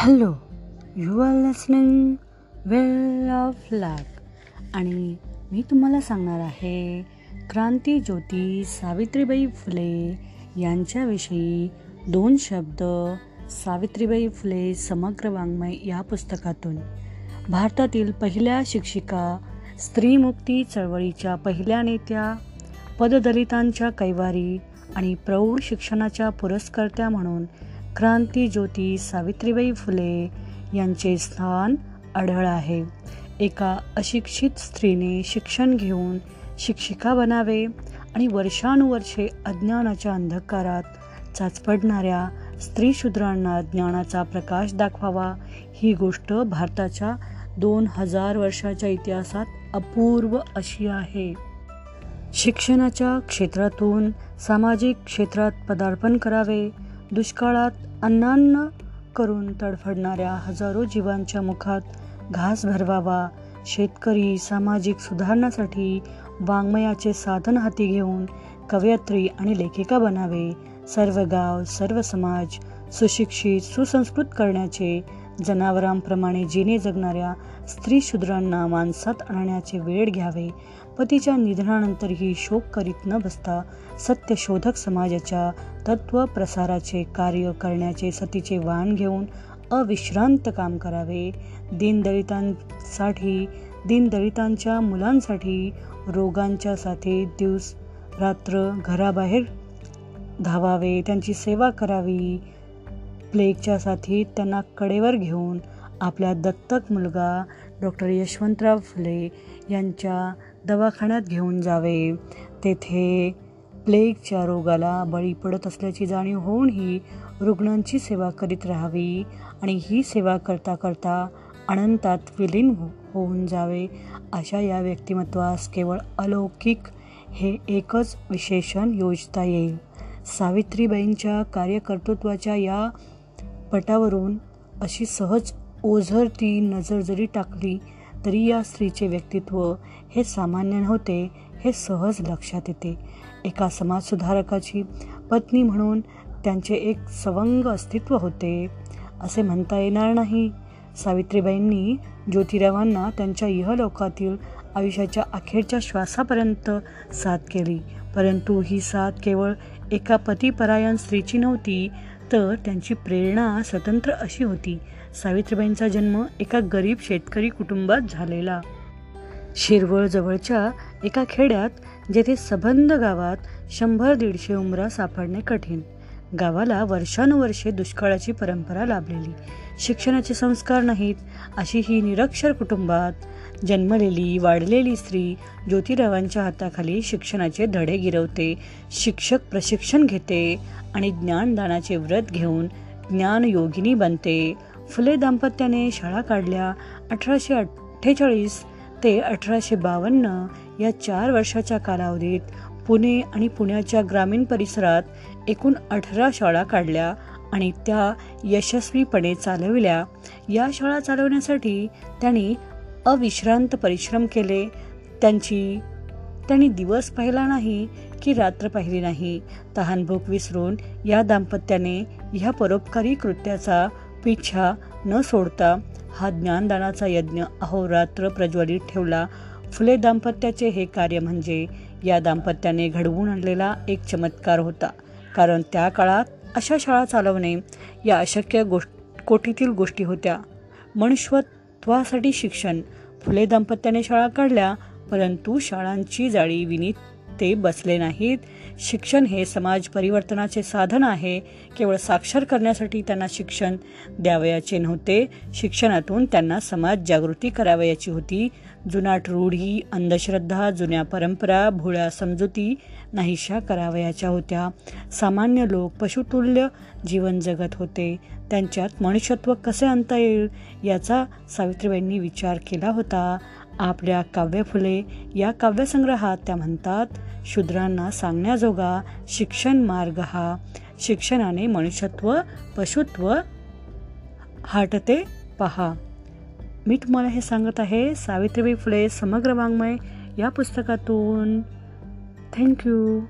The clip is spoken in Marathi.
Hello you are listening well off लाक आणि मी तुम्हाला सांगणार आहे क्रांती ज्योती सावित्रीबाई फुले यांच्याविषयी दोन शब्द सावित्रीबाई फुले समग्र वाङ्मय या पुस्तकातून. भारतातील पहिल्या शिक्षिका स्त्रीमुक्ती चळवळीच्या पहिल्या नेत्या पददलितांच्या कैवारी आणि प्रौढ शिक्षणाच्या पुरस्कर्त्या म्हणून क्रांती ज्योती सावित्रीबाई फुले यांचे स्थान आढळ आहे. एका अशिक्षित स्त्रीने शिक्षण घेऊन शिक्षिका बनावे आणि वर्षानुवर्षे अज्ञानाच्या अंधकारात चाचपडणाऱ्या स्त्रीशूद्रांना ज्ञानाचा प्रकाश दाखवावा ही गोष्ट भारताच्या दोन हजार वर्षाच्या इतिहासात अपूर्व अशी आहे. शिक्षणाच्या क्षेत्रातून सामाजिक क्षेत्रात पदार्पण करावे दुष्काळात अन्नान्न करून तडफडणाऱ्या हजारो जीवांच्या मुखात घास भरवावा शेतकरी सामाजिक सुधारणासाठी वाङ्मयाचे साधन हाती घेऊन कवयत्री आणि लेखिका बनावे सर्व गाव सर्व समाज सुशिक्षित सुसंस्कृत करण्याचे जनावरांप्रमाणे जिने जगणाऱ्या स्त्री शूद्रांना माणसात आणण्याचे वेळ घ्यावे. पतीच्या निधनानंतरही शोक करीत न बसता सत्यशोधक समाजाच्या तत्व प्रसाराचे कार्य करण्याचे सतीचे वाण घेऊन अविश्रांत काम करावे. दीनदलितांसाठी दीनदलितांच्या मुलांसाठी रोगांच्या साथी दिवस रात्र घराबाहेर धावावे त्यांची सेवा करावी. प्लेगच्या साथीत त्यांना कडेवर घेऊन आपल्या दत्तक मुलगा डॉक्टर यशवंतराव फुले यांच्या दवाखान्यात घेऊन जावे. तेथे प्लेगच्या रोगाला बळी पडत असल्याची जाणीव होऊनही रुग्णांची सेवा करीत राहावी आणि ही सेवा करता करता अनंतात विलीन हो होऊन जावे अशा या व्यक्तिमत्वास केवळ अलौकिक हे एकच विशेषण योजता येईल. सावित्रीबाईंच्या कार्यकर्तृत्वाच्या या पटावरून अशी सहज ओझरती नजर जरी टाकली तरी या स्त्रीचे व्यक्तित्व हे सामान्य नव्हते हे सहज लक्षात येते. एका समाजसुधारकाची पत्नी म्हणून त्यांचे एक सवंग अस्तित्व होते असे म्हणता येणार नाही. सावित्रीबाईंनी ज्योतिरावांना त्यांच्या इहलोकातील आयुष्याच्या अखेरच्या श्वासापर्यंत साथ केली परंतु ही साथ केवळ एका पतीपरायण स्त्रीची नव्हती तर त्यांची प्रेरणा स्वतंत्र अशी होती. सावित्रीबाईंचा जन्म एका गरीब शेतकरी कुटुंबात झालेला. शिरवळजवळच्या एका खेड्यात जेथे सबंध गावात शंभर दीडशे उमरा सापडणे कठीण. गावाला वर्षानुवर्षे दुष्काळाची परंपरा लाभलेली. शिक्षणाचे संस्कार नाहीत अशी ही निरक्षर कुटुंबात जन्मलेली वाढलेली स्त्री ज्योतिरावांच्या हाताखाली शिक्षणाचे धडे गिरवते शिक्षक प्रशिक्षण घेते आणि ज्ञानदानाचे व्रत घेऊन ज्ञानयोगिनी बनते. फुले दाम्पत्याने शाळा काढल्या अठराशे अठ्ठेचाळीस ते अठराशे बावन्न या चार वर्षाच्या कालावधीत पुणे आणि पुण्याच्या ग्रामीण परिसरात एकूण अठरा शाळा काढल्या आणि त्या यशस्वीपणे चालविल्या. या शाळा चालवण्यासाठी त्यांनी अविश्रांत परिश्रम केले. त्यांची त्यांनी दिवस पाहिला नाही की रात्र पाहिली नाही. तहानभूक विसरून या दाम्पत्याने ह्या परोपकारी कृत्याचा पिछा न सोडता हा ज्ञानदानाचा यज्ञ अहोरात्र प्रज्वलित ठेवला. फुले दाम्पत्याचे हे कार्य म्हणजे या दाम्पत्याने घडवून आणलेला एक चमत्कार होता. कारण त्या काळात अशा शाळा चालवणे या अशक्य गोष्ट कोटीतील गोष्टी होत्या. मनुष्यत्वासाठी शिक्षण. फुले दाम्पत्याने शाळा काढल्या परंतु शाळांची जाळी विनीत ते बसले नाहीत. शिक्षण हे समाज परिवर्तनाचे साधन आहे. केवळ साक्षर करण्यासाठी त्यांना शिक्षण द्यावयाचे नव्हते. शिक्षणातून त्यांना समाज जागृती करावयाची होती. जुनाट रूढी अंधश्रद्धा जुन्या परंपरा भोळ्या समजुती नाहीशा करावयाच्या होत्या. सामान्य लोक पशुतुल्य जीवन जगत होते. त्यांच्यात मनुष्यत्व कसे आणता येईल याचा सावित्रीबाईंनी विचार केला होता. आपल्या काव्य फुले या काव्यसंग्रहात त्या म्हणतात शूद्रांना सांगण्याजोगा शिक्षण मार्ग हा. शिक्षणाने मनुष्यत्व पशुत्व हाटते पहा. मी तुम्हाला हे सांगत आहे सावित्रीबाई फुले समग्र वाङ्मय या पुस्तकातून. थँक्यू